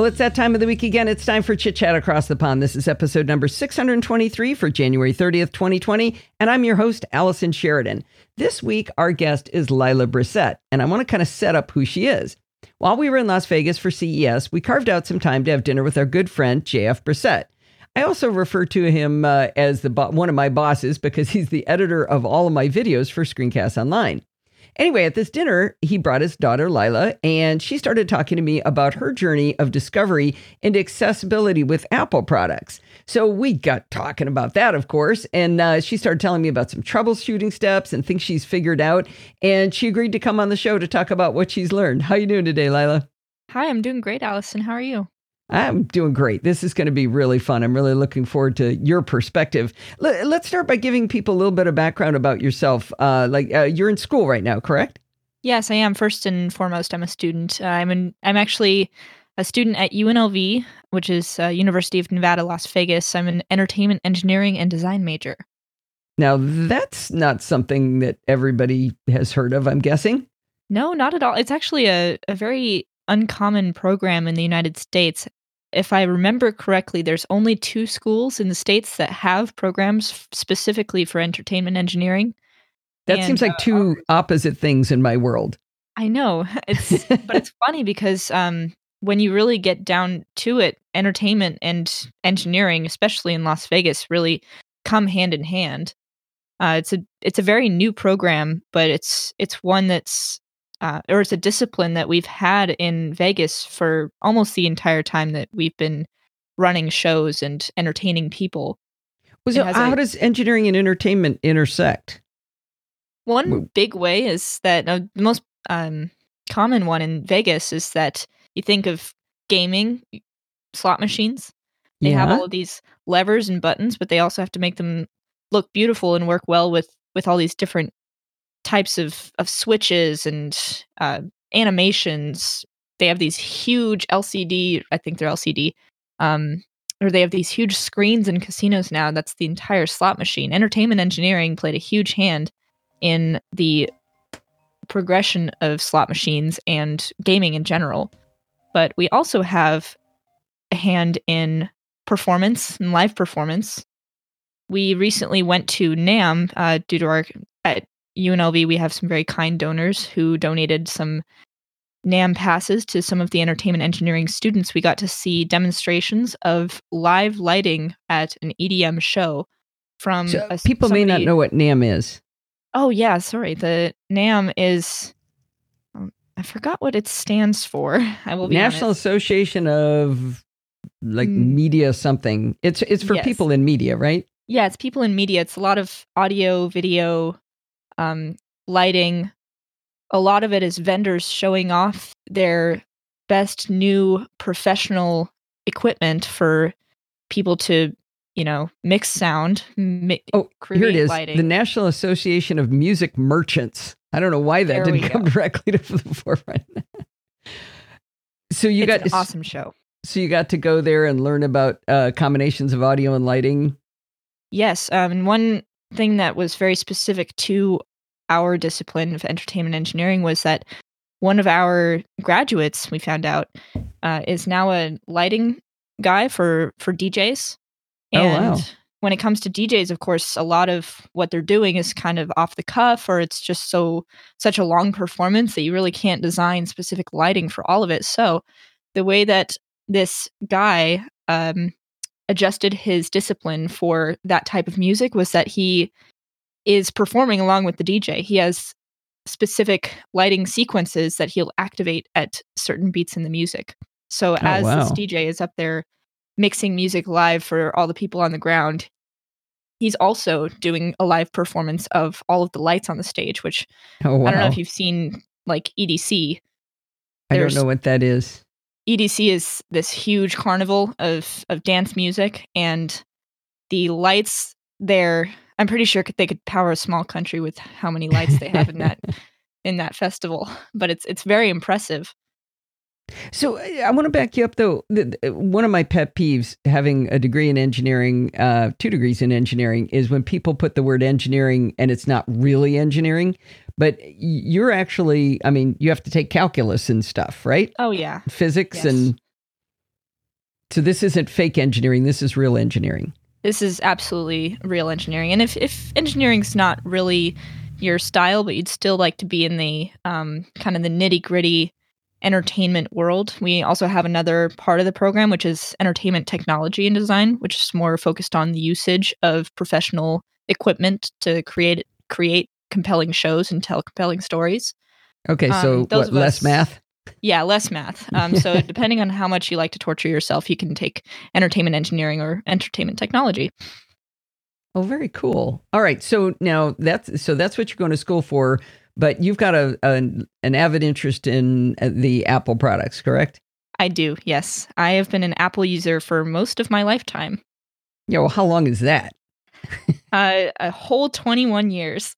Well, it's that time of the week again. It's time for Chit Chat Across the Pond. This is episode number 623 for January 30th, 2020. And I'm your host, Allison Sheridan. This week, our guest is Lila Brissett, and I want to kind of set up who she is. While we were in Las Vegas for CES, we carved out some time to have dinner with our good friend, JF Brissett. I also refer to him uh, as the bo- one of my bosses because he's the editor of all of my videos for Screencast Online. Anyway, at this dinner, he brought his daughter Lila, and she started talking to me about her journey of discovery and accessibility with Apple products. So we got talking about that, of course, and uh, she started telling me about some troubleshooting steps and things she's figured out. And she agreed to come on the show to talk about what she's learned. How you doing today, Lila? Hi, I'm doing great, Allison. How are you? I'm doing great. This is going to be really fun. I'm really looking forward to your perspective. Let's start by giving people a little bit of background about yourself. Uh, like uh, you're in school right now, correct? Yes, I am. First and foremost, I'm a student. Uh, I'm in, I'm actually a student at UNLV, which is uh, University of Nevada, Las Vegas. I'm an entertainment engineering and design major. Now, that's not something that everybody has heard of, I'm guessing. No, not at all. It's actually a, a very uncommon program in the United States if I remember correctly, there's only two schools in the states that have programs specifically for entertainment engineering. That and, seems like uh, two opposite things in my world. I know. It's but it's funny because um, when you really get down to it, entertainment and engineering, especially in Las Vegas, really come hand in hand. Uh, it's a it's a very new program, but it's it's one that's uh, or it's a discipline that we've had in Vegas for almost the entire time that we've been running shows and entertaining people. so how a, does engineering and entertainment intersect? One big way is that uh, the most um, common one in Vegas is that you think of gaming slot machines. They yeah. have all of these levers and buttons, but they also have to make them look beautiful and work well with with all these different types of of switches and uh, animations. They have these huge LCD. I think they're LCD. Um, or they have these huge screens in casinos now. That's the entire slot machine. Entertainment engineering played a huge hand in the progression of slot machines and gaming in general. But we also have a hand in performance and live performance. We recently went to NAMM uh, due to our at UNLV, we have some very kind donors who donated some NAMM passes to some of the entertainment engineering students. We got to see demonstrations of live lighting at an EDM show from so a, people somebody, may not know what NAMM is. Oh yeah, sorry. The NAMM is um, I forgot what it stands for. I will National honest. Association of like mm. media something. It's it's for yes. people in media, right? Yeah, it's people in media. It's a lot of audio, video, um, lighting. A lot of it is vendors showing off their best new professional equipment for people to, you know, mix sound. Mi- oh, here it is. Lighting. The National Association of Music Merchants. I don't know why that there didn't come directly to the forefront. so you it's got an awesome show. So you got to go there and learn about uh, combinations of audio and lighting. Yes, um, and one thing that was very specific to our discipline of entertainment engineering was that one of our graduates we found out uh, is now a lighting guy for for DJs. And oh, wow. when it comes to DJs, of course, a lot of what they're doing is kind of off the cuff or it's just so such a long performance that you really can't design specific lighting for all of it. So the way that this guy um, adjusted his discipline for that type of music was that he is performing along with the DJ. He has specific lighting sequences that he'll activate at certain beats in the music. So oh, as wow. this DJ is up there mixing music live for all the people on the ground, he's also doing a live performance of all of the lights on the stage, which oh, wow. I don't know if you've seen like EDC. I don't know what that is. EDC is this huge carnival of of dance music and the lights there I'm pretty sure they could power a small country with how many lights they have in that in that festival. But it's it's very impressive. So I want to back you up though. One of my pet peeves, having a degree in engineering, uh, two degrees in engineering, is when people put the word engineering and it's not really engineering. But you're actually, I mean, you have to take calculus and stuff, right? Oh yeah, physics yes. and So this isn't fake engineering. This is real engineering. This is absolutely real engineering. And if if engineering's not really your style, but you'd still like to be in the um, kind of the nitty gritty entertainment world. We also have another part of the program, which is entertainment technology and design, which is more focused on the usage of professional equipment to create create compelling shows and tell compelling stories. Okay, so um, what, less us, math? Yeah, less math. Um, so depending on how much you like to torture yourself, you can take entertainment engineering or entertainment technology. Oh, very cool. All right, so now that's so that's what you're going to school for, but you've got a, a an avid interest in uh, the Apple products, correct? I do. Yes, I have been an Apple user for most of my lifetime. Yeah, well, how long is that? uh, a whole 21 years.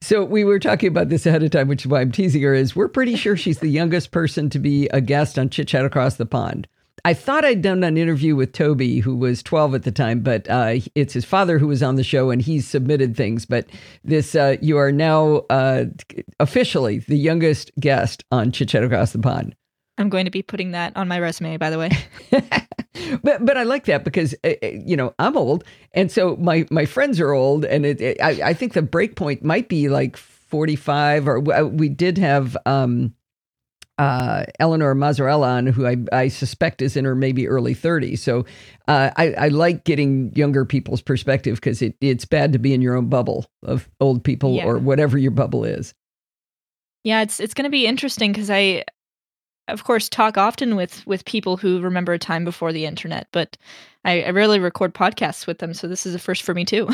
So we were talking about this ahead of time, which is why I'm teasing her. Is we're pretty sure she's the youngest person to be a guest on Chit Chat Across the Pond. I thought I'd done an interview with Toby, who was 12 at the time, but uh, it's his father who was on the show and he submitted things. But this, uh, you are now uh, officially the youngest guest on Chit Chat Across the Pond. I'm going to be putting that on my resume, by the way. but but I like that because uh, uh, you know I'm old, and so my my friends are old, and it, it, I I think the break point might be like 45, or uh, we did have um, uh, Eleanor Mazzarella on, who I, I suspect is in her maybe early 30s. So uh, I, I like getting younger people's perspective because it, it's bad to be in your own bubble of old people yeah. or whatever your bubble is. Yeah, it's it's going to be interesting because I of course, talk often with with people who remember a time before the internet, but I, I rarely record podcasts with them, so this is a first for me too.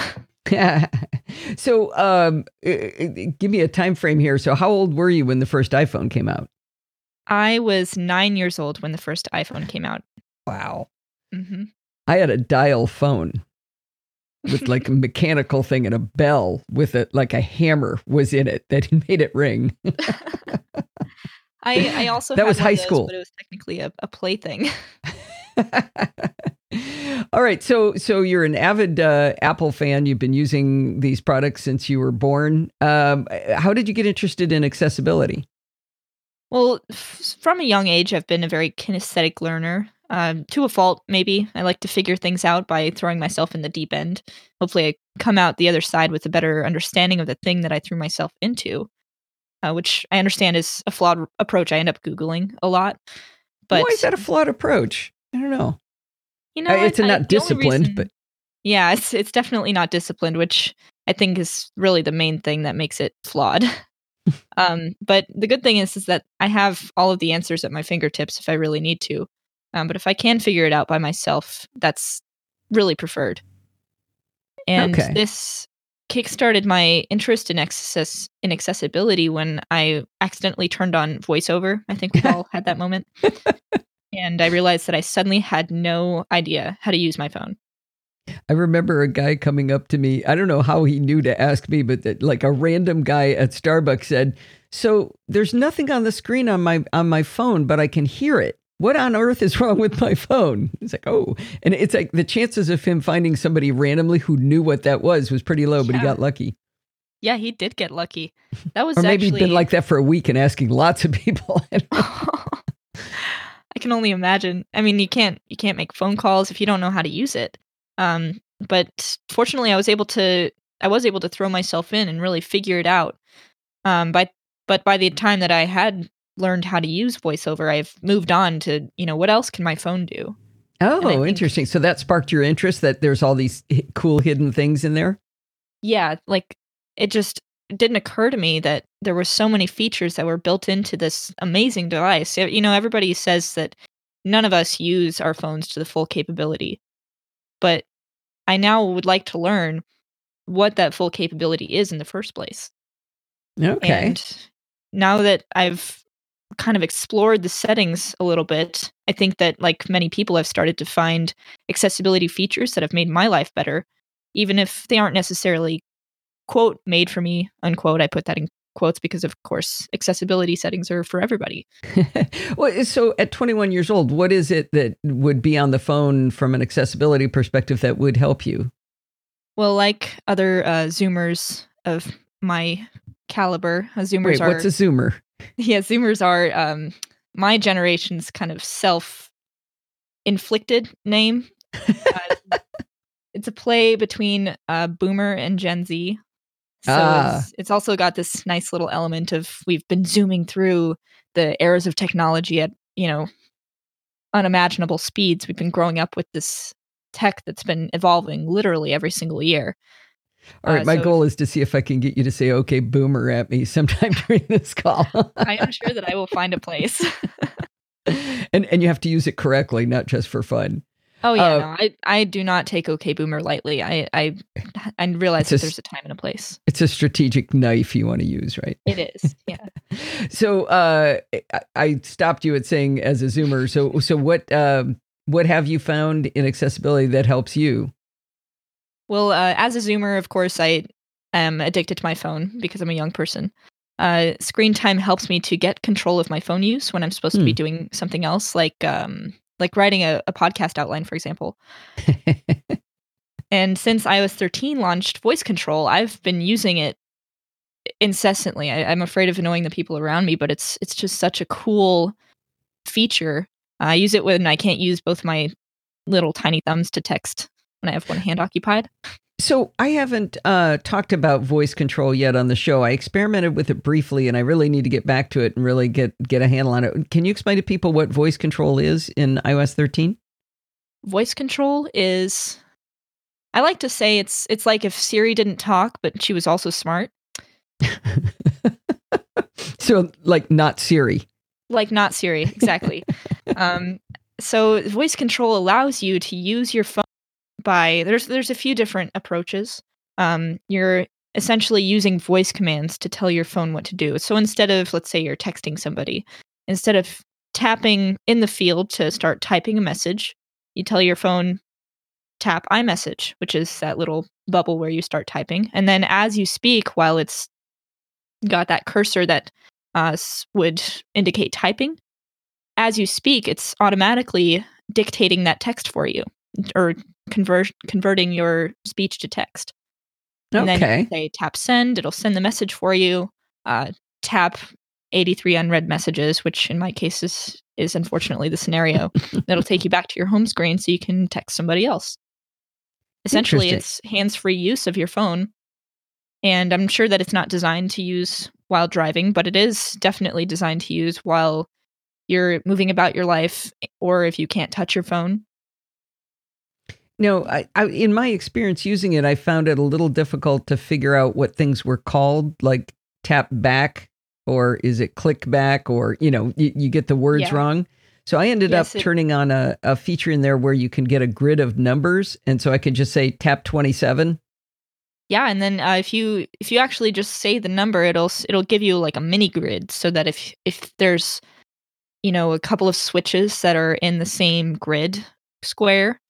Yeah. so, um, give me a time frame here. So, how old were you when the first iPhone came out? I was nine years old when the first iPhone came out. Wow. Mm-hmm. I had a dial phone with like a mechanical thing and a bell with it, like a hammer was in it that made it ring. I, I also that was high those, school, but it was technically a, a plaything. All right, so so you're an avid uh, Apple fan. You've been using these products since you were born. Um, how did you get interested in accessibility? Well, f- from a young age, I've been a very kinesthetic learner. Um, to a fault, maybe. I like to figure things out by throwing myself in the deep end. Hopefully, I come out the other side with a better understanding of the thing that I threw myself into uh, which I understand is a flawed approach. I end up googling a lot. But why is that a flawed approach? I don't know. You know, it's I, not disciplined, reason, but yeah, it's it's definitely not disciplined, which I think is really the main thing that makes it flawed. um, but the good thing is is that I have all of the answers at my fingertips if I really need to. Um, but if I can figure it out by myself, that's really preferred. And okay. this kickstarted my interest in access in accessibility when I accidentally turned on voiceover. I think we all had that moment. and I realized that I suddenly had no idea how to use my phone. I remember a guy coming up to me. I don't know how he knew to ask me, but that, like a random guy at Starbucks said, "So there's nothing on the screen on my on my phone, but I can hear it." What on earth is wrong with my phone? It's like, oh, and it's like the chances of him finding somebody randomly who knew what that was was pretty low, but yeah. he got lucky. Yeah, he did get lucky. That was or maybe actually... he'd been like that for a week and asking lots of people. I can only imagine. I mean, you can't you can't make phone calls if you don't know how to use it. Um, but fortunately, I was able to I was able to throw myself in and really figure it out. Um, by but by the time that I had learned how to use voiceover, I've moved on to, you know, what else can my phone do? Oh, interesting. So that sparked your interest that there's all these cool hidden things in there? Yeah, like it just didn't occur to me that there were so many features that were built into this amazing device. You know, everybody says that none of us use our phones to the full capability. But I now would like to learn what that full capability is in the first place. Okay. And now that I've kind of explored the settings a little bit, I think that like many people I've started to find accessibility features that have made my life better, even if they aren't necessarily quote made for me unquote. I put that in quotes because of course accessibility settings are for everybody. well, so at 21 years old, what is it that would be on the phone from an accessibility perspective that would help you? Well, like other uh, Zoomers of my caliber, uh, Zoomers Wait, are. What's a Zoomer? yeah, Zoomers are um, my generation's kind of self inflicted name. Uh, it's a play between uh, Boomer and Gen Z. So Ah. it's, it's also got this nice little element of we've been zooming through the eras of technology at you know unimaginable speeds. We've been growing up with this tech that's been evolving literally every single year. All right, Uh, my so- goal is to see if I can get you to say "Okay, boomer" at me sometime during this call. I am sure that I will find a place. and and you have to use it correctly, not just for fun. Oh yeah, Uh, no, I I do not take OK Boomer lightly. I I I realize that a there's a time and a place. It's a strategic knife you want to use, right? It is, yeah. So uh, I, I stopped you at saying as a Zoomer. So so what um, what have you found in accessibility that helps you? Well, uh, as a Zoomer, of course, I am addicted to my phone because I'm a young person. Uh, screen time helps me to get control of my phone use when I'm supposed to be Hmm. doing something else, like um, like writing a, a podcast outline, for example. And since iOS 13 launched voice control, I've been using it incessantly. I, I'm afraid of annoying the people around me, but it's it's just such a cool feature. I use it when I can't use both my little tiny thumbs to text when I have one hand occupied. So I haven't uh, talked about voice control yet on the show. I experimented with it briefly, and I really need to get back to it and really get get a handle on it. Can you explain to people what voice control is in iOS 13? Voice control is I like to say it's it's like if Siri didn't talk, but she was also smart. So like not Siri. like not Siri, exactly. um, so voice control allows you to use your phone by there's there's a few different approaches. Um, you're essentially using voice commands to tell your phone what to do. So instead of let's say you're texting somebody, instead of tapping in the field to start typing a message, you tell your phone tap iMessage, which is that little bubble where you start typing, and then as you speak, while it's got that cursor that uh, would indicate typing. As you speak, it's automatically dictating that text for you or convert converting your speech to text. And then Okay. you say tap send, it'll send the message for you. Uh, tap 83 unread messages, which in my case is, is unfortunately the scenario. That'll take you back to your home screen so you can text somebody else. Essentially, it's hands free use of your phone. And I'm sure that it's not designed to use while driving, but it is definitely designed to use while you're moving about your life or if you can't touch your phone. No, I, I in my experience using it, I found it a little difficult to figure out what things were called, like tap back or is it click back or you know you, you get the words Yeah. wrong. So I ended Yes, up it- turning on a, a feature in there where you can get a grid of numbers, and so I could just say tap twenty seven. Yeah, and then uh, if you if you actually just say the number, it'll it'll give you like a mini grid so that if if there's you know a couple of switches that are in the same grid square,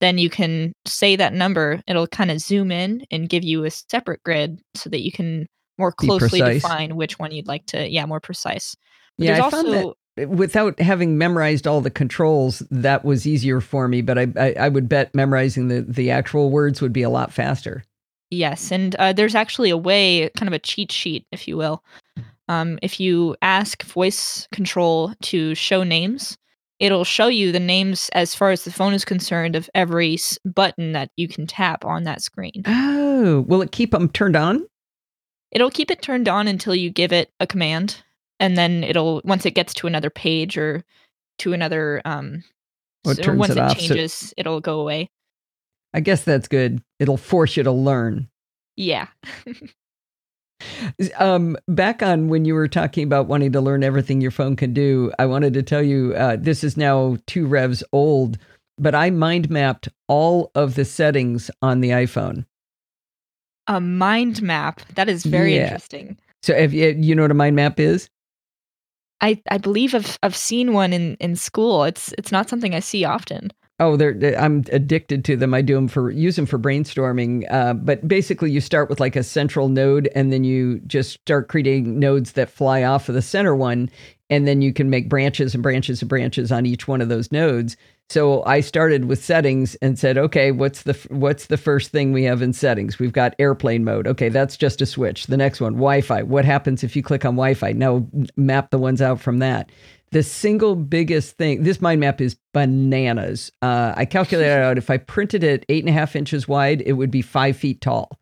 then you can say that number. It'll kind of zoom in and give you a separate grid so that you can more closely define which one you'd like to. Yeah, more precise. But Yeah, there's I found that without having memorized all the controls, that was easier for me. But I, I, I would bet memorizing the, the actual words would be a lot faster. Yes, and uh, there's actually a way, kind of a cheat sheet, if you will. Um, if you ask voice control to show names, it'll show you the names as far as the phone is concerned of every s- button that you can tap on that screen. Oh, will it keep them turned on? It'll keep it turned on until you give it a command, and then it'll once it gets to another page or to another um, Oh, it so once it it, off, so- changes, it'll go away. I guess that's good. It'll force you to learn. Yeah. Um, back on when you were talking about wanting to learn everything your phone can do, I wanted to tell you uh, this is now two revs old, but I mind mapped all of the settings on the iPhone. A mind map. That is very Yeah. interesting. So, if you, you know what a mind map is? I, I believe I've I've seen one in, in school. It's it's not something I see often. Oh, they're, they I'm addicted to them. I do them for use them for brainstorming. Uh, but basically, you start with like a central node, and then you just start creating nodes that fly off of the center one. and then you can make branches and branches and branches on each one of those nodes. So I started with settings and said, okay, what's the what's the first thing we have in settings? We've got airplane mode. Okay, that's just a switch. The next one, Wi-Fi. What happens if you click on Wi-Fi? Now map the ones out from that. The single biggest thing, this mind map is bananas. Uh, I calculated out if I printed it eight and a half inches wide, it would be five feet tall.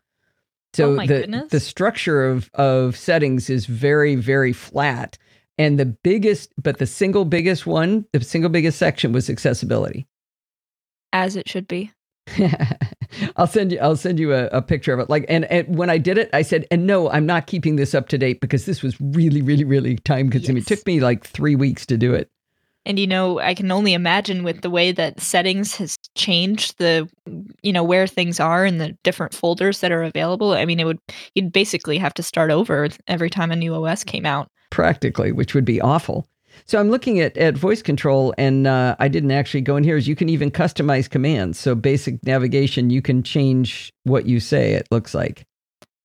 So Oh the goodness. the structure of of settings is very very flat. And the biggest, but the single biggest one, the single biggest section was accessibility. As it should be. I'll send you. I'll send you a, a picture of it. Like, and, and when I did it, I said, "And no, I'm not keeping this up to date because this was really, really, really time consuming. It took me like three weeks to do it." And you know, I can only imagine with the way that settings has changed the you know where things are and the different folders that are available. I mean, it would you'd basically have to start over every time a new OS came out. practically, which would be awful. So I'm looking at, at voice control, and uh, I didn't actually go in here. Is you can even customize commands. So basic navigation, you can change what you say. It looks like.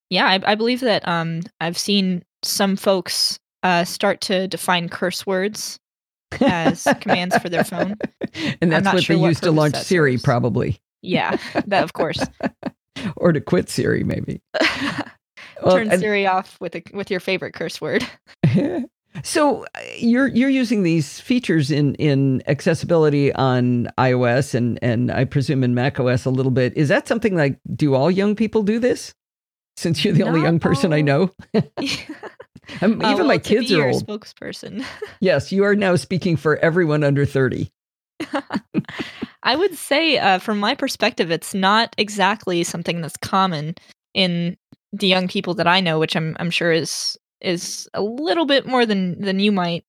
Yeah, I, I believe that um I've seen some folks uh start to define curse words as commands for their phone. and that's what sure they what used to launch Siri, serves. probably, Yeah, that of course. or to quit Siri, maybe. Turn and- Siri off with a, with your favorite curse word. So uh, you're you're using these features in in accessibility on iOS and and I presume in macOS a little bit. Is that something like do all young people do this? Since you're the only young person I know, Um, Uh, even well, my kids are old. Spokesperson. Yes, you are now speaking for everyone under thirty. I would say, uh, from my perspective, it's not exactly something that's common in the young people that I know, which I'm I'm sure is is a little bit more than than you might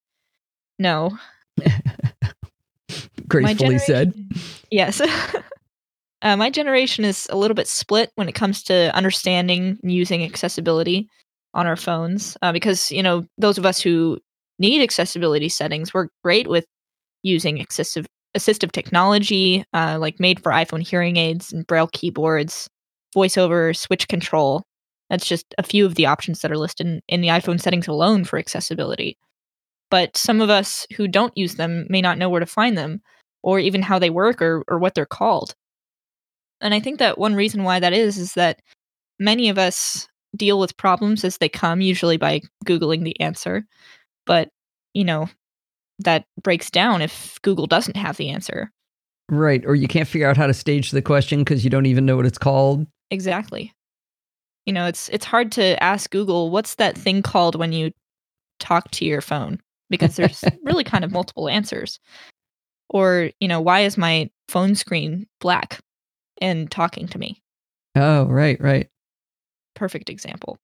know. Gracefully said. Yes. uh, my generation is a little bit split when it comes to understanding and using accessibility on our phones uh, because, you know, those of us who need accessibility settings, we're great with using accessive, assistive technology, uh, like made for iPhone hearing aids and braille keyboards, voiceover, switch control. That's just a few of the options that are listed in, in the iPhone settings alone for accessibility. But some of us who don't use them may not know where to find them or even how they work or, or what they're called. And I think that one reason why that is is that many of us deal with problems as they come, usually by Googling the answer. But, you know, that breaks down if Google doesn't have the answer. Right, or you can't figure out how to stage the question because you don't even know what it's called. Exactly. You know, it's it's hard to ask Google what's that thing called when you talk to your phone because there's really kind of multiple answers. Or, you know, why is my phone screen black and talking to me? Oh, right, right. Perfect example.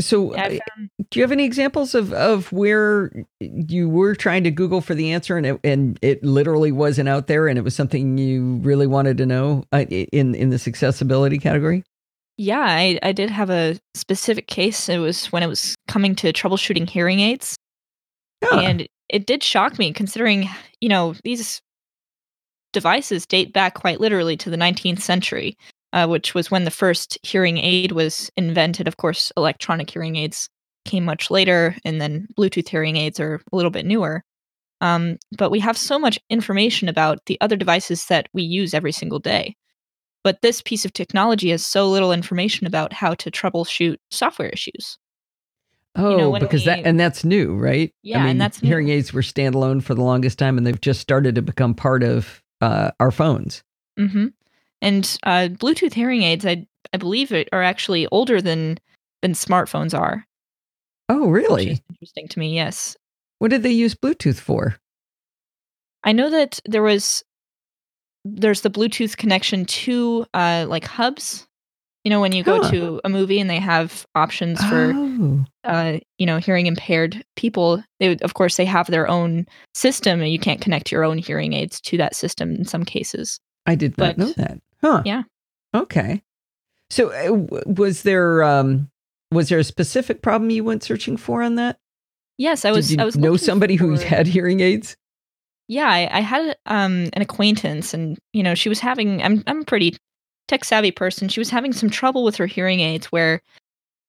So, Yeah, found- do you have any examples of, of where you were trying to Google for the answer and it, and it literally wasn't out there and it was something you really wanted to know uh, in in this accessibility category? Yeah, I, I did have a specific case. It was when it was coming to troubleshooting hearing aids. Huh. And it did shock me considering, you know, these devices date back quite literally to the 19th century, uh, which was when the first hearing aid was invented. Of course, electronic hearing aids came much later, and then Bluetooth hearing aids are a little bit newer. Um, but we have so much information about the other devices that we use every single day. But this piece of technology has so little information about how to troubleshoot software issues. oh, know, when because that and that's new, right? Yeah, and that's new. hearing aids were standalone for the longest time, and they've just started to become part of uh, our phones. Mm-hmm. And uh, Bluetooth hearing aids, I I believe, it are actually older than than smartphones are. Oh, really? interesting to me. Yes, What did they use Bluetooth for? I know that there was there's the Bluetooth connection to uh, like hubs. You know, when you go Huh. to a movie and they have options for Oh, uh, you know hearing impaired people, they would, of course they have their own system, and you can't connect your own hearing aids to that system in some cases. I did not But- know that. Huh? Yeah. Okay. So, uh, w- was there um, was there a specific problem you went searching for on that? Yes, I was. did you I was know somebody who had hearing aids? Yeah I, I had um an acquaintance and you know she was having i'm i'm a pretty tech savvy person she was having some trouble with her hearing aids where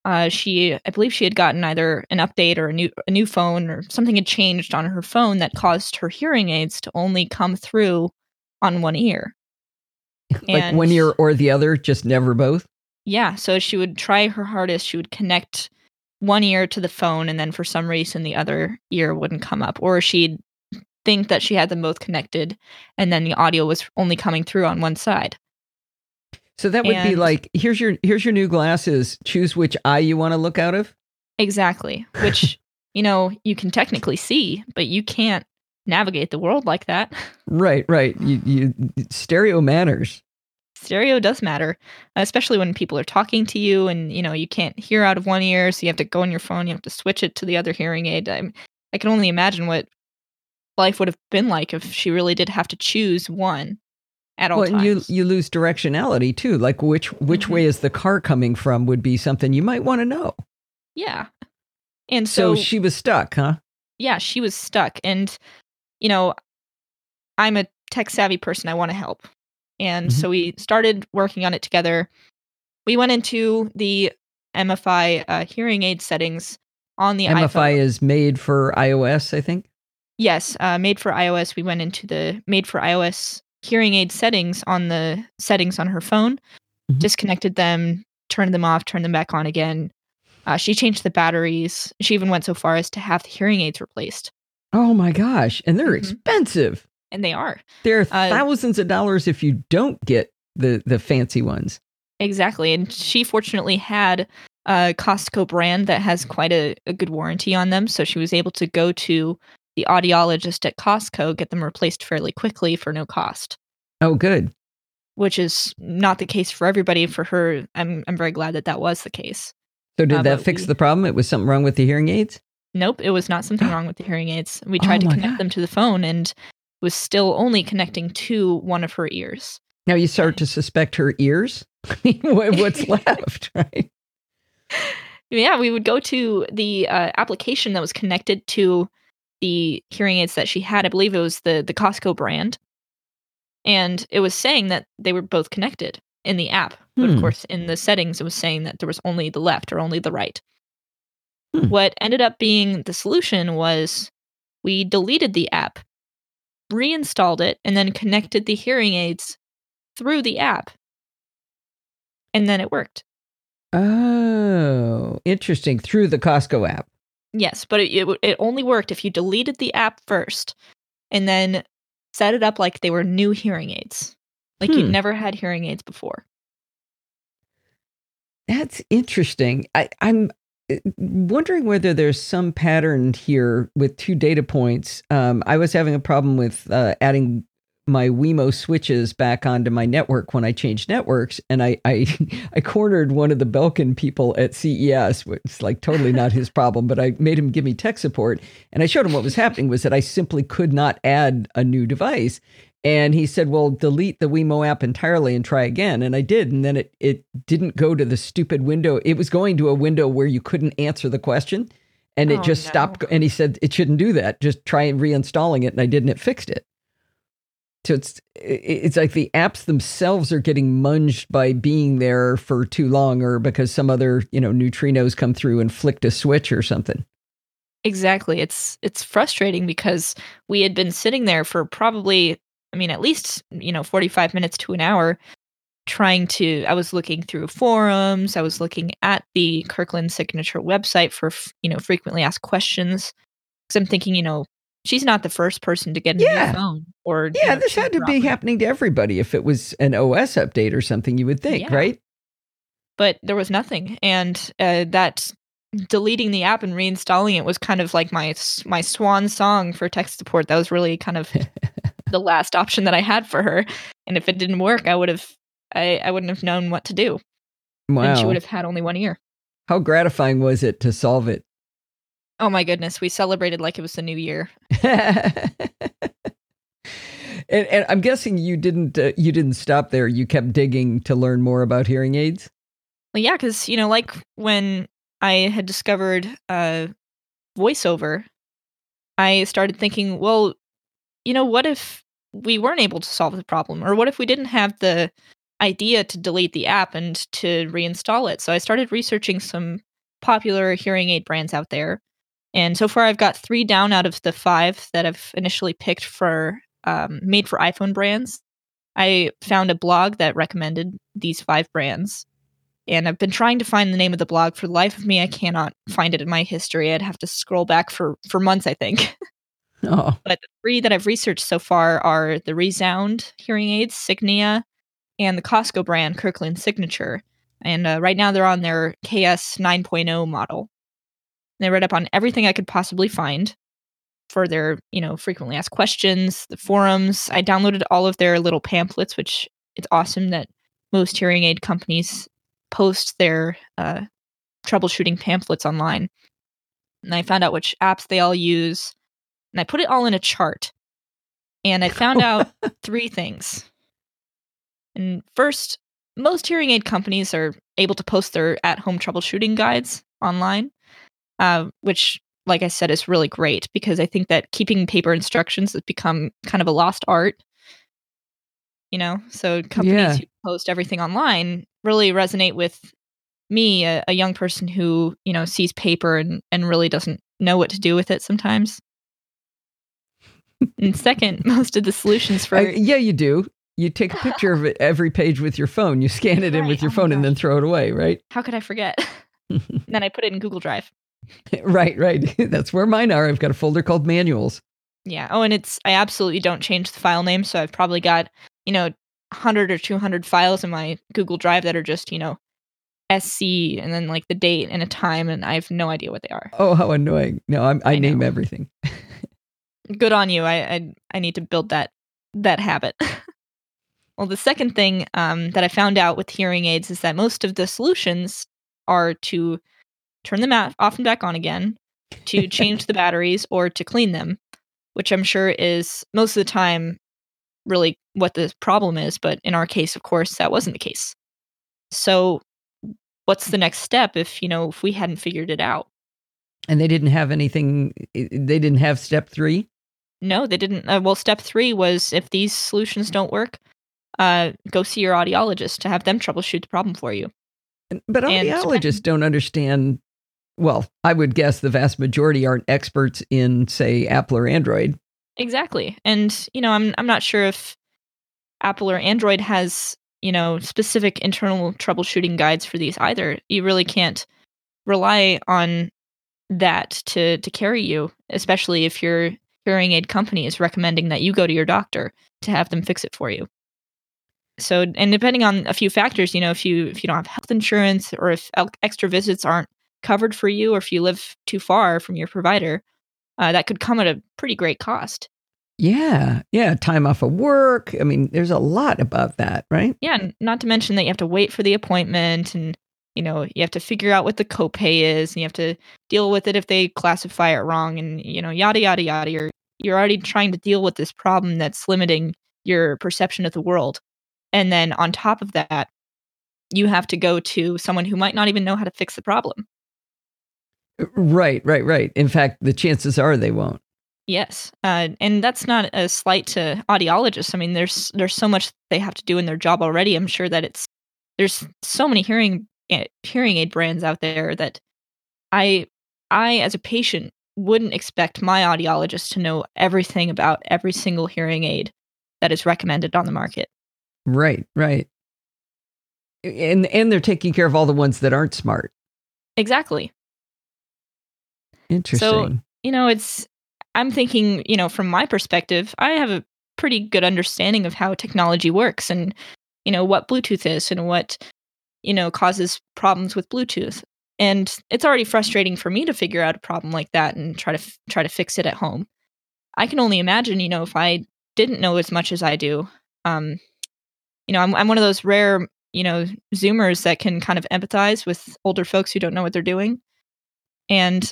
uh, she I believe she had gotten either an update or a new a new phone or something had changed on her phone that caused her hearing aids to only come through on one ear. like And- one ear or the other, just never both. Yeah, so she would try her hardest. She would connect one ear to the phone, and then for some reason the other ear wouldn't come up, or she'd think that she had them both connected, and then the audio was only coming through on one side. So that would be like here's your here's your new glasses. Choose which eye you want to look out of. Exactly, which you know you can technically see, but you can't navigate the world like that. Right, right. You, you stereo matters. Stereo does matter, especially when people are talking to you, and you know you can't hear out of one ear, so you have to go on your phone. You have to switch it to the other hearing aid. I'm, I can only imagine what life would have been like if she really did have to choose one at all Well, and you you lose directionality too. Like which which Mhm. way is the car coming from would be something you might want to know. yeah, and So, so, she was stuck, huh? yeah, she was stuck, and you know, I'm a tech savvy person. I want to help, and Mhm. so we started working on it together. We went into the MFI uh, hearing aid settings on the MFI iPhone. is made for iOS, I think. Yes, uh, made for iOS. We went into the made for iOS hearing aid settings on the settings on her phone, Mhm. disconnected them, turned them off, turned them back on again. Uh, she changed the batteries. She even went so far as to have the hearing aids replaced, Oh my gosh, and they're Mhm. expensive. and they are They're Uh, thousands of dollars if you don't get the the fancy ones. exactly. And she fortunately had a Costco brand that has quite a, a good warranty on them, so she was able to go to the audiologist at Costco, get them replaced fairly quickly for no cost. Oh, good. which is not the case for everybody. For her, I'm I'm very glad that that was the case. So did Uh, that fix we- the problem? It was something wrong with the hearing aids. Nope, it was not something wrong with the hearing aids. We Oh tried to connect God. them to the phone and was still only connecting to one of her ears. Now you start to suspect her ears. I mean, what- What's left, right? Yeah, we would go to the uh, application that was connected to the hearing aids that she had. I believe it was the the Costco brand, and it was saying that they were both connected in the app. But Hmm. of course, in the settings, it was saying that there was only the left or only the right. Hmm. What ended up being the solution was we deleted the app, reinstalled it, and then connected the hearing aids through the app, and then it worked. Oh, interesting. Through the Costco app. Yes, but it, it it only worked if you deleted the app first and then set it up like they were new hearing aids. Like you'd Hmm. never had hearing aids before. That's interesting. I, I'm uh, wondering whether there's some pattern here with two data points. Um, I was having a problem with uh, adding my Wemo switches back onto my network when I changed networks, and I I, I cornered one of the Belkin people at CES. It's like totally not his problem, but I made him give me tech support, and I showed him what was happening was that I simply could not add a new device. And he said, "Well, delete the Wemo app entirely and try again." And I did, and then it it didn't go to the stupid window. It was going to a window where you couldn't answer the question, and it Oh, just no. stopped. And he said it shouldn't do that. Just try reinstalling it, and I did, and it fixed it. So it's it's like the apps themselves are getting munged by being there for too long, or because some other you know neutrinos come through and flicked a switch or something. Exactly. It's it's frustrating because we had been sitting there for probably I mean at least, you know, 45 minutes to an hour trying to I was looking through forums, I was looking at the Kirkland signature website for, you know, frequently asked questions cuz I'm thinking, you know, she's not the first person to get a Yeah. new phone or you Yeah, know, this had to be happening to everybody if it was an OS update or something. You would think, Yeah. right? but there was nothing and uh, that deleting the app and reinstalling it was kind of like my my swan song for tech support that was really kind of the last option that i had for her and if it didn't work i would have i, I wouldn't have known what to do Wow. and she would have had only one ear How gratifying was it to solve it? Oh my goodness we celebrated like it was the new year and, and I'm guessing you didn't uh, you didn't stop there. You kept digging to learn more about hearing aids. well yeah because you know like when i had discovered uh voiceover i started thinking well you know what if we weren't able to solve the problem or what if we didn't have the idea to delete the app and to reinstall it so i started researching some popular hearing aid brands out there. And so far, I've got three down out of the five that I've initially picked for um, made for iPhone brands. I found a blog that recommended these five brands. And I've been trying to find the name of the blog. For the life of me, I cannot find it in my history. I'd have to scroll back for, for months, I think. Oh. But the three that I've researched so far are the Resound hearing aids, Signia, and the Costco brand Kirkland Signature. And uh, right now they're on their KS 9.0 model. They read up on everything I could possibly find for their, you know, frequently asked questions, the forums. I downloaded all of their little pamphlets, which it's awesome that most hearing aid companies post their uh, troubleshooting pamphlets online. And I found out which apps they all use, and I put it all in a chart. And I found out three things. And first, most hearing aid companies are able to post their at home troubleshooting guides online, uh, which, like I said, is really great because I think that keeping paper instructions has become kind of a lost art. You know, so companies Yeah. who post everything online really resonate with me, a, a young person who, you know, sees paper and, and really doesn't know what to do with it sometimes. and second, most of the solutions for Uh, yeah, you do. You take a picture of it every page with your phone. You scan it in with your Oh phone and then throw it away, right? how could I forget? and then I put it in Google Drive. right, right. That's where mine are. I've got a folder called manuals. Yeah. Oh, and it's I absolutely don't change the file name, so I've probably got you know 100 or 200 files in my Google Drive that are just you know SC and then like the date and a time, and I have no idea what they are. Oh, how annoying. No, I'm, I, I name know. everything. Good on you. I I, I need to build that that habit. well, the second thing um, that I found out with hearing aids is that most of the solutions are to turn them off and back on again, to change the batteries, or to clean them, which I'm sure is most of the time really what the problem is. But in our case, of course, that wasn't the case. So, what's the next step if you know if we hadn't figured it out? And they didn't have anything, they didn't have step three. No, they didn't. Uh, well, step three was if these solutions don't work, uh, go see your audiologist to have them troubleshoot the problem for you. And- But And audiologists don't understand. Well, I would guess the vast majority aren't experts in, say, Apple or Android. Exactly. And, you know, I'm I'm not sure if Apple or Android has, you know, specific internal troubleshooting guides for these either. You really can't rely on that to to carry you, especially if your hearing aid company is recommending that you go to your doctor to have them fix it for you. So, and depending on a few factors, you know, if you if you don't have health insurance or if extra visits aren't covered for you or if you live too far from your provider, uh, that could come at a pretty great cost. Yeah. Yeah. Time off of work. I mean, there's a lot about that, right? Yeah, not to mention that you have to wait for the appointment and you know, you have to figure out what the copay is and you have to deal with it if they classify it wrong and you know, yada yada yada. You're you're already trying to deal with this problem that's limiting your perception of the world. And then on top of that, you have to go to someone who might not even know how to fix the problem. Right, right, right. In fact, the chances are they won't. Yes, uh, and that's not a slight to audiologists. I mean, there's there's so much they have to do in their job already. I'm sure that it's there's so many hearing eh, hearing aid brands out there that I I as a patient wouldn't expect my audiologist to know everything about every single hearing aid that is recommended on the market. Right, right. And and they're taking care of all the ones that aren't smart. Exactly. Interesting. So, you know, it's I'm thinking, you know, from my perspective, I have a pretty good understanding of how technology works and you know what Bluetooth is and what you know causes problems with Bluetooth. And it's already frustrating for me to figure out a problem like that and try to f- try to fix it at home. I can only imagine, you know, if I didn't know as much as I do. Um, you know, I'm I'm one of those rare, you know, Zoomers that can kind of empathize with older folks who don't know what they're doing. And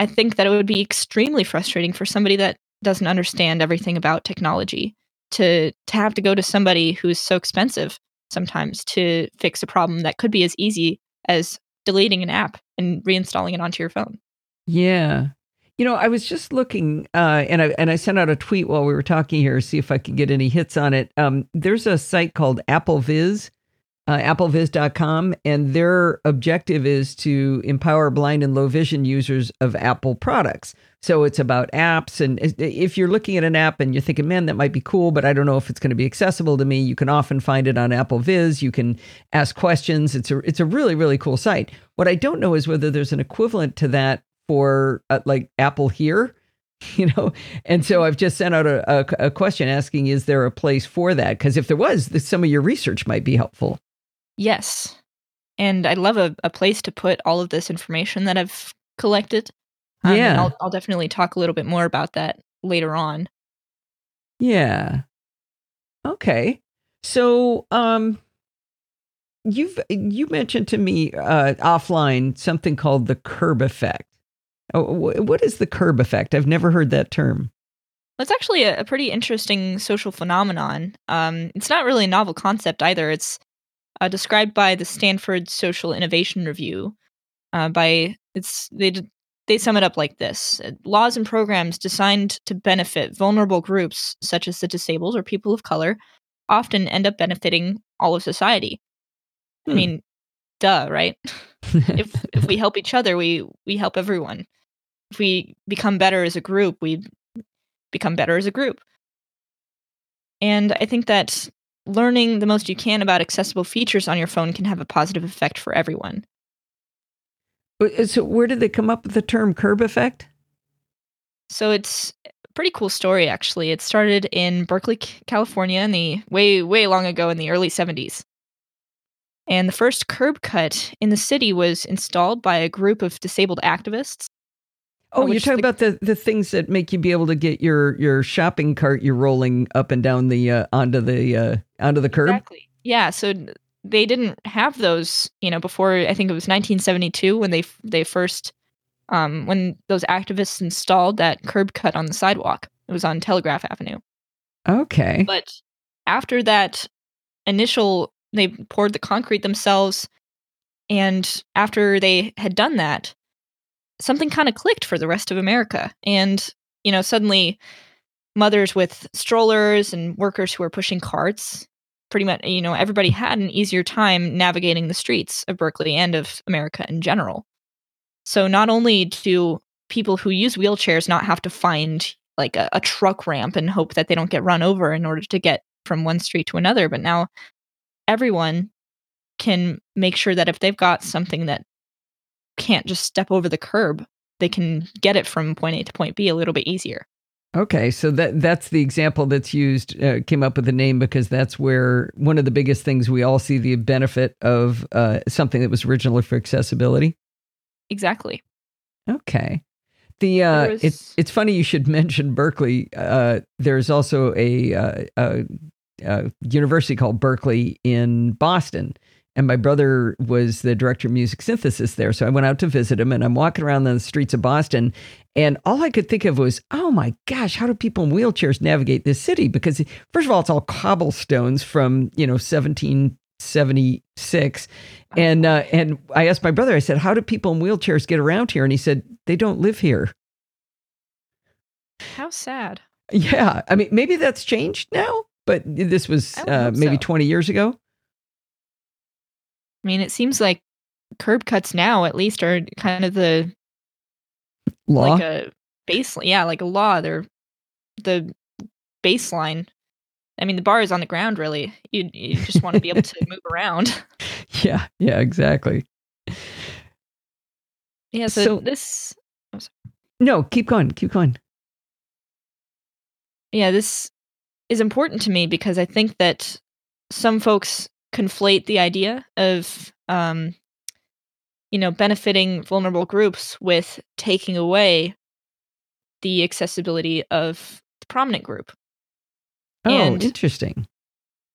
I think that it would be extremely frustrating for somebody that doesn't understand everything about technology to to have to go to somebody who's so expensive sometimes to fix a problem that could be as easy as deleting an app and reinstalling it onto your phone. yeah. You know, I was just looking, uh, and I and I sent out a tweet while we were talking here, see if I could get any hits on it. Um, there's a site called AppleVis, uh, applevis.com, and their objective is to empower blind and low vision users of Apple products. So it's about apps. And if you're looking at an app and you're thinking, man, that might be cool, but I don't know if it's going to be accessible to me, you can often find it on AppleVis. You can ask questions. It's a, it's a really, really cool site. What I don't know is whether there's an equivalent to that for uh, like Apple here you know and so i've just sent out a, a, a question asking is there a place for that because if there was some of your research might be helpful Yes. And I'd love a, a place to put all of this information that I've collected. Um, yeah. I'll, I'll definitely talk a little bit more about that later on. Yeah. Okay. So, um, you've you mentioned to me uh, offline something called the curb effect. Oh, what is the curb effect? I've never heard that term. It's actually a, a pretty interesting social phenomenon. Um, it's not really a novel concept either. It's uh, described by the Stanford Social Innovation Review. Uh, by it's they they sum it up like this: laws and programs designed to benefit vulnerable groups such as the disabled or people of color often end up benefiting all of society. Hmm. I mean, duh, right? if if we help each other, we we help everyone. If we become better as a group, we become better as a group. And I think that learning the most you can about accessible features on your phone can have a positive effect for everyone. Uh, so, where did they come up with the term curb effect? So, it's a pretty cool story, actually. It started in Berkeley, California, in the way, way long ago in the early 70s. And the first curb cut in the city was installed by a group of disabled activists Oh, you're talking the, about the the things that make you be able to get your your shopping cart you're rolling up and down the uh, onto the uh, onto the curb. Exactly. Yeah. So they didn't have those, you know, before I think it was 1972 when they they first um, when those activists installed that curb cut on the sidewalk. It was on Telegraph Avenue. Okay. But after that initial, they poured the concrete themselves, and after they had done that, something kind of clicked for the rest of America. And, you know, suddenly mothers with strollers and workers who were pushing carts, pretty much, you know, everybody had an easier time navigating the streets of Berkeley and of America in general. So not only do people who use wheelchairs not have to find like a, a truck ramp and hope that they don't get run over in order to get from one street to another, but now everyone can make sure that if they've got something that can't just step over the curb. They can get it from point A to point B a little bit easier. Okay, so that that's the example that's used uh, came up with the name because that's where one of the biggest things we all see the benefit of uh, something that was originally for accessibility. Exactly. Okay. The uh, was... it's it's funny you should mention Berkeley. Uh, there's also a, uh, a, a university called Berklee in Boston, and my brother was the director of music synthesis there. So I went out to visit him and I'm walking around the streets of Boston. And all I could think of was, oh my gosh, how do people in wheelchairs navigate this city? Because, first of all, it's all cobblestones from, you know, 1776. And, uh, and I asked my brother, I said, how do people in wheelchairs get around here? And he said, they don't live here. How sad. Yeah. I mean, maybe that's changed now, but this was uh, maybe so. 20 years ago. I mean, it seems like curb cuts now, at least, are kind of the law, like a baseline. Yeah, like a law. They're the baseline. I mean, the bar is on the ground. Really, you you just want to be able to move around. Yeah, yeah, exactly. Yeah. So, so this. Oh, no, keep going. Keep going. Yeah, this is important to me because I think that some folks conflate the idea of um, you know benefiting vulnerable groups with taking away the accessibility of the prominent group. Oh, and interesting.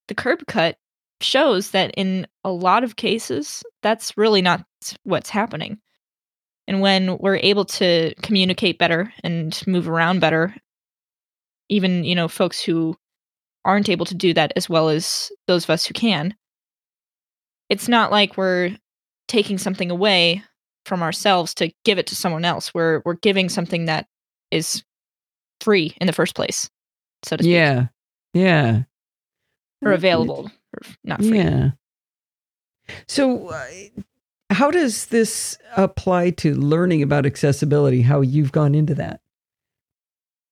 The curb cut shows that in a lot of cases, that's really not what's happening. And when we're able to communicate better and move around better, even, you know, folks who aren't able to do that as well as those of us who can, it's not like we're taking something away from ourselves to give it to someone else. We're we're giving something that is free in the first place, so to speak. Yeah, yeah, or available, or not free. Yeah. So, uh, how does this apply to learning about accessibility? How you've gone into that?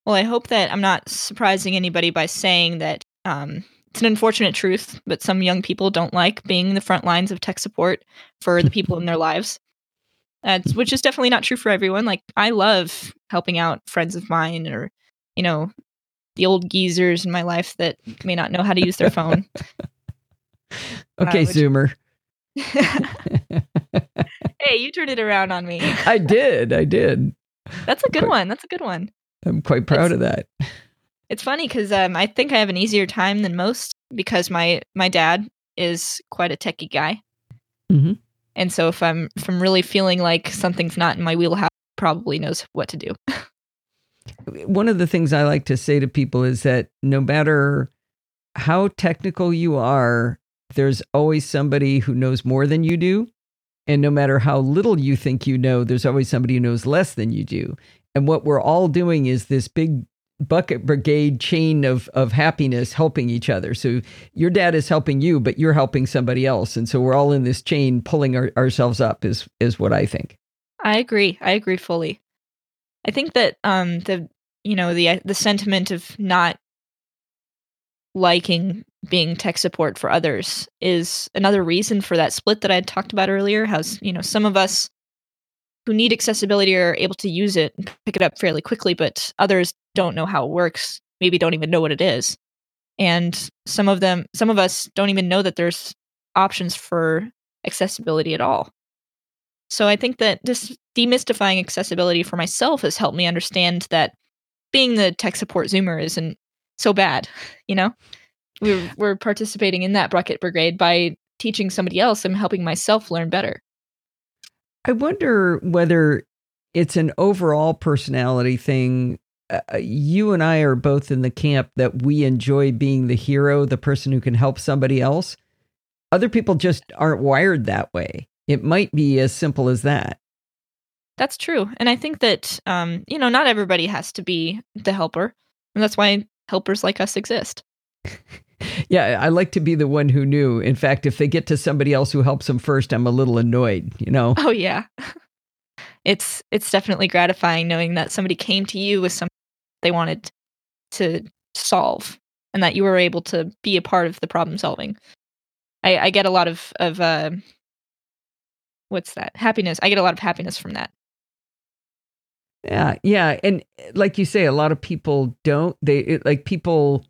Well, I hope that I'm not surprising anybody by saying that um, it's an unfortunate truth, but some young people don't like being the front lines of tech support for the people in their lives. Uh, which is definitely not true for everyone. Like I love helping out friends of mine or, you know, the old geezers in my life that may not know how to use their phone. okay, uh, which... Zoomer. hey, you turned it around on me. I did. I did. That's a good quite, one. That's a good one. I'm quite proud it's, of that. It's funny because um, I think I have an easier time than most because my my dad is quite a techie guy, mm-hmm. and so if I'm if I'm really feeling like something's not in my wheelhouse, probably knows what to do. One of the things I like to say to people is that no matter how technical you are, there's always somebody who knows more than you do. And no matter how little you think you know, there's always somebody who knows less than you do. And what we're all doing is this big bucket brigade chain of of happiness helping each other. So your dad is helping you, but you're helping somebody else. And so we're all in this chain pulling our, ourselves up is is what I think. I agree. I agree fully. I think that um the you know the the sentiment of not liking being tech support for others is another reason for that split that I had talked about earlier. How you know some of us who need accessibility are able to use it and pick it up fairly quickly, but others don't know how it works, maybe don't even know what it is. And some of them, some of us don't even know that there's options for accessibility at all. So I think that this demystifying accessibility for myself has helped me understand that being the tech support Zoomer isn't so bad. You know, we're we're participating in that bucket brigade by teaching somebody else and helping myself learn better. I wonder whether it's an overall personality thing. Uh, uh, you and I are both in the camp that we enjoy being the hero, the person who can help somebody else. Other people just aren't wired that way. It might be as simple as that. That's true. And I think that, um, you know, not everybody has to be the helper. And that's why helpers like us exist. yeah, I like to be the one who knew. In fact, if they get to somebody else who helps them first, I'm a little annoyed, you know? Oh, yeah. It's it's definitely gratifying knowing that somebody came to you with something they wanted to solve and that you were able to be a part of the problem solving. I, I get a lot of, of uh, what's that? Happiness. I get a lot of happiness from that. Yeah, yeah, and like you say, a lot of people don't. They it, like people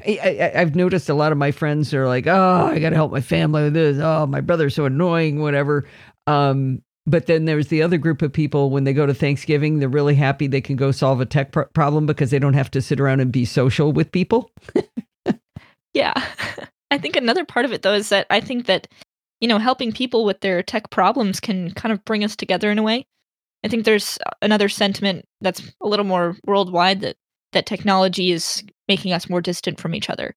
I, have noticed a lot of my friends are like, "Oh, I got to help my family with this. Oh, my brother's so annoying, whatever." Um, but then there's the other group of people when they go to Thanksgiving, they're really happy they can go solve a tech problem because they don't have to sit around and be social with people. yeah, I think another part of it though is that I think that you know helping people with their tech problems can kind of bring us together in a way. I think there's another sentiment that's a little more worldwide that that technology is making us more distant from each other.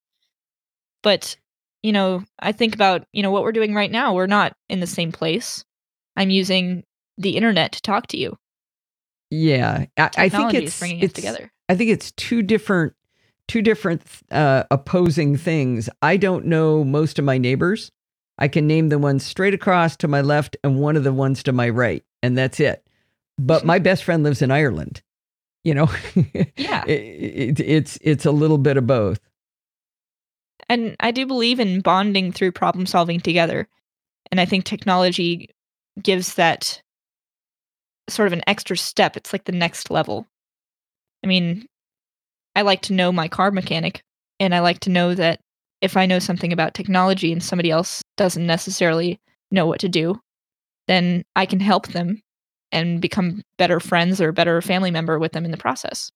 But, you know, I think about, you know, what we're doing right now. We're not in the same place. I'm using the internet to talk to you. Yeah. I, I think it's bringing it's, us together. I think it's two different two different uh, opposing things. I don't know most of my neighbors. I can name the ones straight across to my left and one of the ones to my right, and that's it. But my best friend lives in Ireland you know yeah it, it, it's it's a little bit of both and i do believe in bonding through problem solving together and i think technology gives that sort of an extra step it's like the next level i mean i like to know my car mechanic and i like to know that if i know something about technology and somebody else doesn't necessarily know what to do then i can help them and become better friends or better family member with them in the process.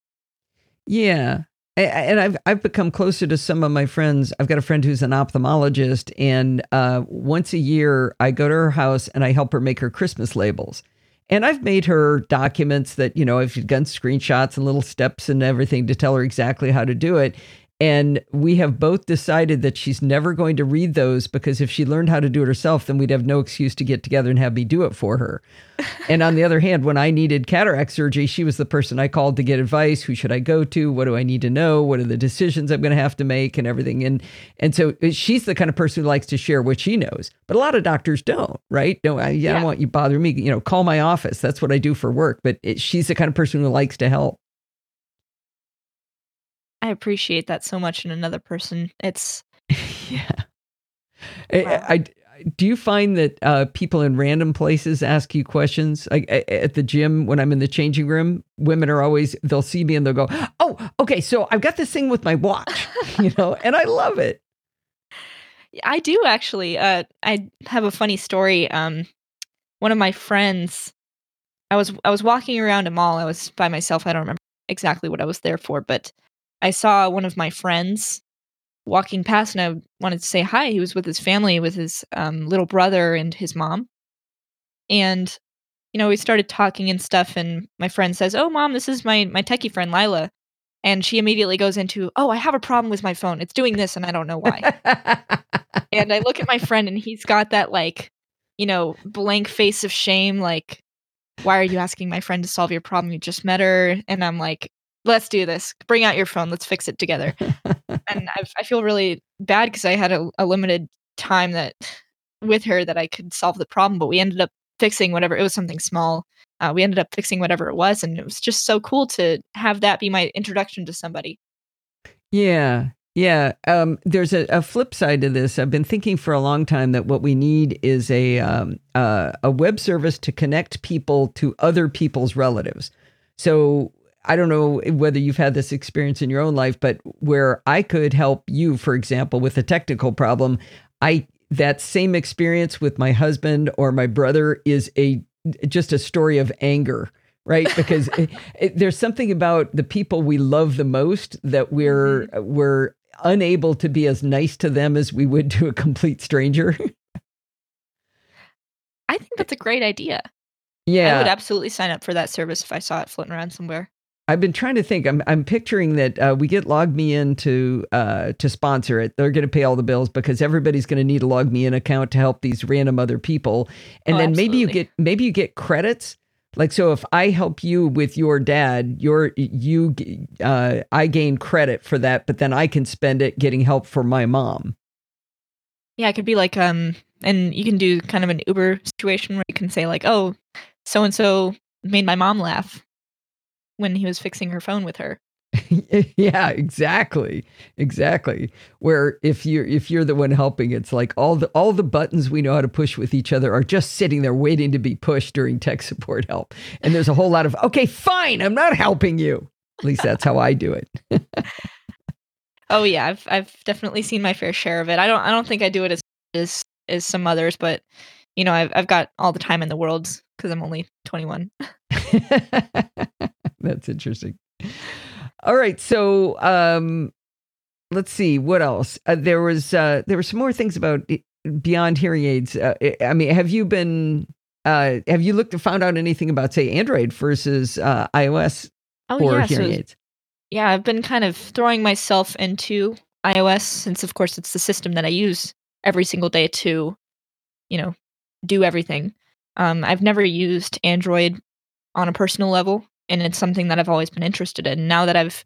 Yeah. And I've I've become closer to some of my friends. I've got a friend who's an ophthalmologist, and uh, once a year I go to her house and I help her make her Christmas labels. And I've made her documents that you know I've done screenshots and little steps and everything to tell her exactly how to do it. And we have both decided that she's never going to read those because if she learned how to do it herself, then we'd have no excuse to get together and have me do it for her. and on the other hand, when I needed cataract surgery, she was the person I called to get advice. Who should I go to? What do I need to know? What are the decisions I'm going to have to make and everything? And and so uh, she's the kind of person who likes to share what she knows. But a lot of doctors don't, right? No, I, yeah. I don't want you bother me. You know, call my office. That's what I do for work. But it, she's the kind of person who likes to help. I appreciate that so much in another person. It's yeah. Wow. I, I, do you find that uh, people in random places ask you questions? Like at the gym when I'm in the changing room, women are always they'll see me and they'll go, "Oh, okay, so I've got this thing with my watch," you know, and I love it. I do actually. Uh, I have a funny story. Um, one of my friends, I was I was walking around a mall. I was by myself. I don't remember exactly what I was there for, but I saw one of my friends walking past and I wanted to say hi. He was with his family, with his um, little brother and his mom. And, you know, we started talking and stuff. And my friend says, Oh, mom, this is my, my techie friend, Lila. And she immediately goes into, Oh, I have a problem with my phone. It's doing this and I don't know why. and I look at my friend and he's got that, like, you know, blank face of shame. Like, why are you asking my friend to solve your problem? You just met her. And I'm like, let's do this. Bring out your phone. Let's fix it together. and I've, i feel really bad because I had a, a, limited time that with her that I could solve the problem, but we ended up fixing whatever. It was something small. Uh, we ended up fixing whatever it was, and it was just so cool to have that be my introduction to somebody. Yeah, yeah. Um, there's a, a, flip side to this. I've been thinking for a long time that what we need is a um, uh, a web service to connect people to other people's relatives. So I don't know whether you've had this experience in your own life, but where I could help you, for example, with a technical problem, I that same experience with my husband or my brother is a just a story of anger right? Because it, it, there's something about the people we love the most that we're mm-hmm. we're unable to be as nice to them as we would to a complete stranger. I think that's a great idea. Yeah i would absolutely sign up for that service if i saw it floating around somewhere I've been trying to think. I'm I'm picturing that uh, we get LogMeIn to uh, to sponsor it. They're going to pay all the bills because everybody's going to need a LogMeIn account to help these random other people. And oh, then absolutely. maybe you get maybe you get credits. Like so, if I help you with your dad, your you uh, I gain credit for that, but then I can spend it getting help for my mom. Yeah, it could be like um, and you can do kind of an Uber situation where you can say like, oh, so and so made my mom laugh when he was fixing her phone with her. yeah, exactly. Exactly. Where if you're if you're the one helping, it's like all the all the buttons we know how to push with each other are just sitting there waiting to be pushed during tech support help. And there's a whole lot of, okay, fine, I'm not helping you. At least that's how I do it. oh yeah, I've I've definitely seen my fair share of it. I don't I don't think I do it as as as some others, but you know, I've I've got all the time in the world because I'm only 21. That's interesting. All right, so um, let's see what else. Uh, there was uh, there were some more things about beyond hearing aids. Uh, I mean, have you been uh, have you looked found out anything about say Android versus uh, iOS oh, for yeah, hearing so, aids? Yeah, I've been kind of throwing myself into iOS since, of course, it's the system that I use every single day to, you know, do everything. Um, I've never used Android on a personal level and it's something that I've always been interested in. Now that I've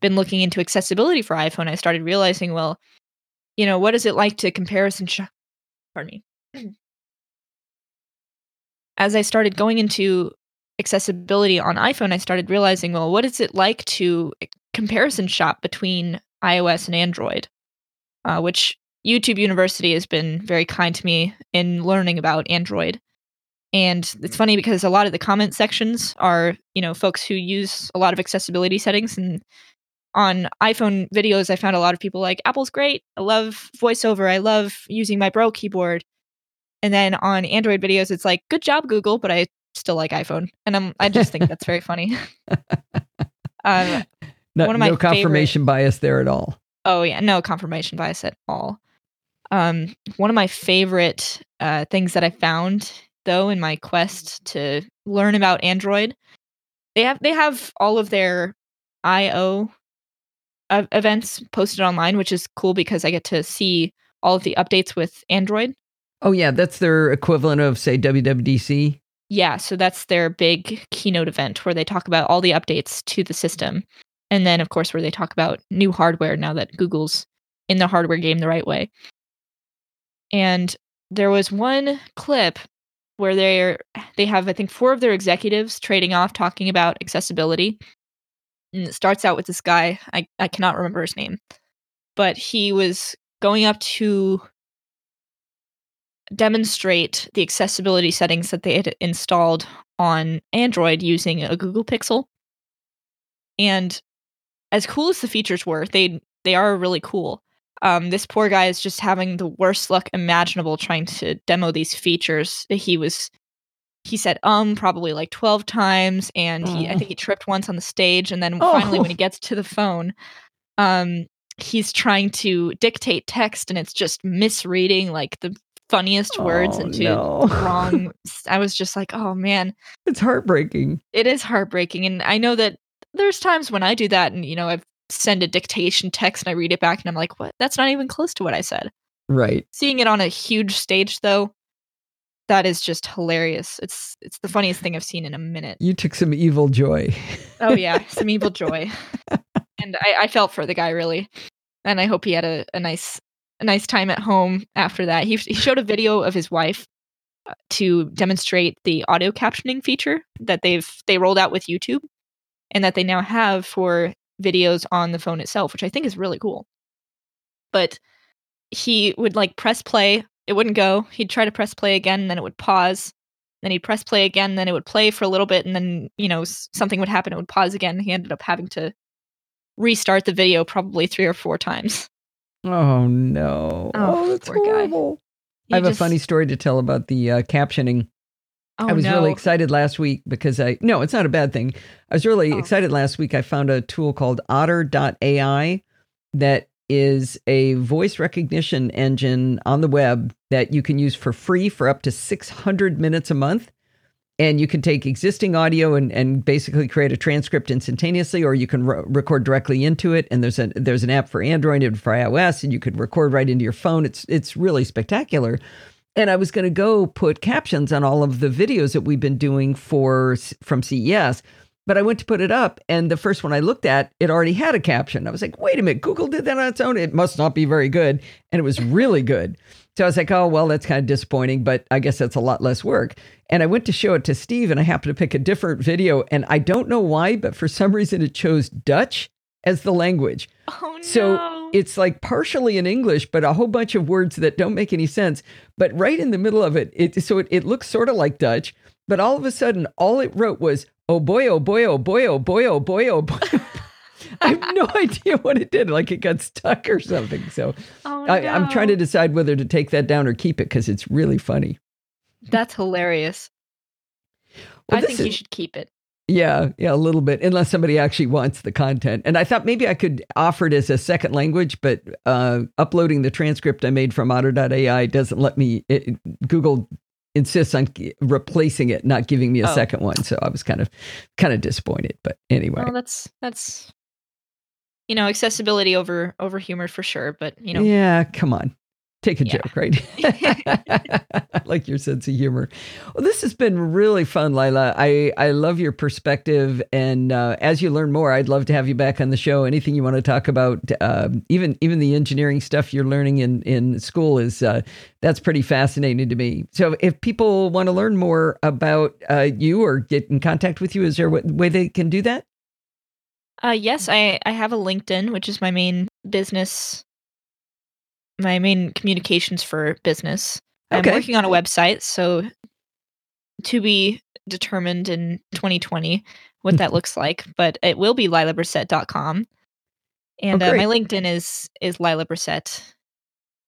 been looking into accessibility for iPhone, I started realizing, well, you know, what is it like to comparison shop? Pardon me. As I started going into accessibility on iPhone, I started realizing, well, what is it like to comparison shop between iOS and Android? Uh, which YouTube University has been very kind to me in learning about Android. And it's funny because a lot of the comment sections are, you know, folks who use a lot of accessibility settings. And on iPhone videos, I found a lot of people like, Apple's great. I love voiceover. I love using my Braille keyboard. And then on Android videos, it's like, good job, Google, but I still like iPhone. And I'm, I just think that's very funny. um, no, one of my no confirmation favorite, bias there at all. Oh, yeah. No confirmation bias at all. Um, one of my favorite uh, things that I found though in my quest to learn about Android. They have they have all of their I/O uh, events posted online, which is cool because I get to see all of the updates with Android. Oh yeah, that's their equivalent of say WWDC. Yeah, so that's their big keynote event where they talk about all the updates to the system. And then of course where they talk about new hardware now that Google's in the hardware game the right way. And there was one clip where they're they have I think four of their executives trading off talking about accessibility. And it starts out with this guy, I, I cannot remember his name, but he was going up to demonstrate the accessibility settings that they had installed on Android using a Google Pixel. And as cool as the features were, they they are really cool. Um, this poor guy is just having the worst luck imaginable trying to demo these features. He was he said um probably like 12 times and he, I think he tripped once on the stage and then oh. finally when he gets to the phone um he's trying to dictate text and it's just misreading like the funniest words oh, into no. wrong I was just like oh man it's heartbreaking it is heartbreaking and I know that there's times when I do that and you know I've send a dictation text and I read it back and I'm like, what? That's not even close to what I said. Right. Seeing it on a huge stage though, that is just hilarious. It's it's the funniest thing I've seen in a minute. You took some evil joy. oh yeah, some evil joy. and I, I felt for the guy really. And I hope he had a, a nice a nice time at home after that. He he showed a video of his wife uh, to demonstrate the audio captioning feature that they've they rolled out with YouTube and that they now have for videos on the phone itself, which I think is really cool. But he would like press play, it wouldn't go. He'd try to press play again, and then it would pause. Then he'd press play again, then it would play for a little bit, and then, you know, something would happen, it would pause again. He ended up having to restart the video probably three or four times. Oh no. Oh, oh that's horrible. I have just... a funny story to tell about the uh, captioning Oh, I was no. really excited last week because I, no, it's not a bad thing. I was really oh. excited last week. I found a tool called otter.ai that is a voice recognition engine on the web that you can use for free for up to 600 minutes a month. And you can take existing audio and, and basically create a transcript instantaneously, or you can re- record directly into it. And there's a there's an app for Android and for iOS, and you could record right into your phone. It's it's really spectacular. And I was going to go put captions on all of the videos that we've been doing for from CES. But I went to put it up, and the first one I looked at, it already had a caption. I was like, wait a minute, Google did that on its own. It must not be very good. And it was really good. So I was like, oh, well, that's kind of disappointing, but I guess that's a lot less work. And I went to show it to Steve, and I happened to pick a different video. And I don't know why, but for some reason it chose Dutch as the language. Oh, no. So it's like partially in English, but a whole bunch of words that don't make any sense. But right in the middle of it, it so it, it looks sort of like Dutch, but all of a sudden, all it wrote was, oh boy, oh boy, oh boy, oh boy, oh boy, oh boy. I have no idea what it did. Like it got stuck or something. So oh, no. I, I'm trying to decide whether to take that down or keep it because it's really funny. That's hilarious. Well, I think is, you should keep it. Yeah, yeah, a little bit, unless somebody actually wants the content. And I thought maybe I could offer it as a second language, but uh, uploading the transcript I made from otter.ai doesn't let me, it, Google insists on replacing it, not giving me a oh. second one. So I was kind of, kind of disappointed. But anyway. Well, that's, that's, you know, accessibility over, over humor for sure. But, you know. Yeah, come on take a yeah. joke, right? I like your sense of humor. Well, this has been really fun, Lila. I, I love your perspective. And uh, as you learn more, I'd love to have you back on the show. Anything you want to talk about, uh, even even the engineering stuff you're learning in, in school is uh, that's pretty fascinating to me. So if people want to learn more about uh, you or get in contact with you, is there a way they can do that? Uh, yes, I, I have a LinkedIn, which is my main business my main communications for business. Okay. I'm working on a website, so to be determined in 2020 what that looks like, but it will be lilabrissette.com. And oh, uh, my LinkedIn is is Lila Brissette.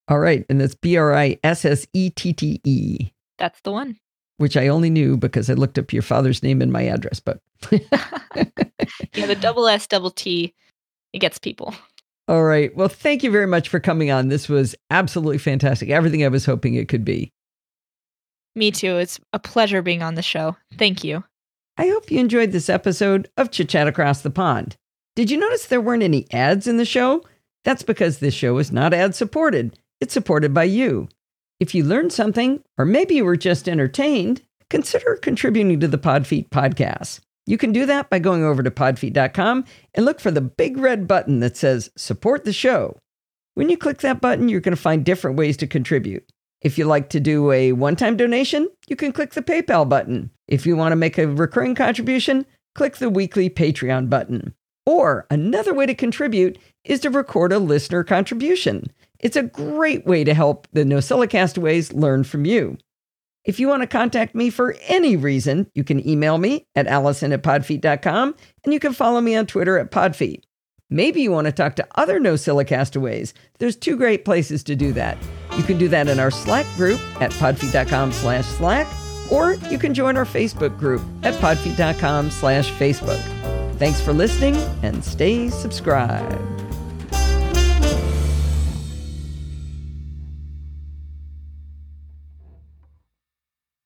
All right, and that's B R I S S E T T E. That's the one. Which I only knew because I looked up your father's name in my address book. yeah, the double S double T, it gets people. All right. Well, thank you very much for coming on. This was absolutely fantastic. Everything I was hoping it could be. Me too. It's a pleasure being on the show. Thank you. I hope you enjoyed this episode of Chit Chat Across the Pond. Did you notice there weren't any ads in the show? That's because this show is not ad supported. It's supported by you. If you learned something, or maybe you were just entertained, consider contributing to the Podfeet podcast. You can do that by going over to podfeet.com and look for the big red button that says support the show. When you click that button, you're going to find different ways to contribute. If you like to do a one time donation, you can click the PayPal button. If you want to make a recurring contribution, click the weekly Patreon button. Or another way to contribute is to record a listener contribution. It's a great way to help the NosillaCastaways learn from you. If you want to contact me for any reason, you can email me at allison at podfeet.com and you can follow me on Twitter at podfeet. Maybe you want to talk to other NosillaCastaways. There's two great places to do that. You can do that in our Slack group at podfeet.com slash Slack, or you can join our Facebook group at podfeet.com slash Facebook. Thanks for listening and stay subscribed.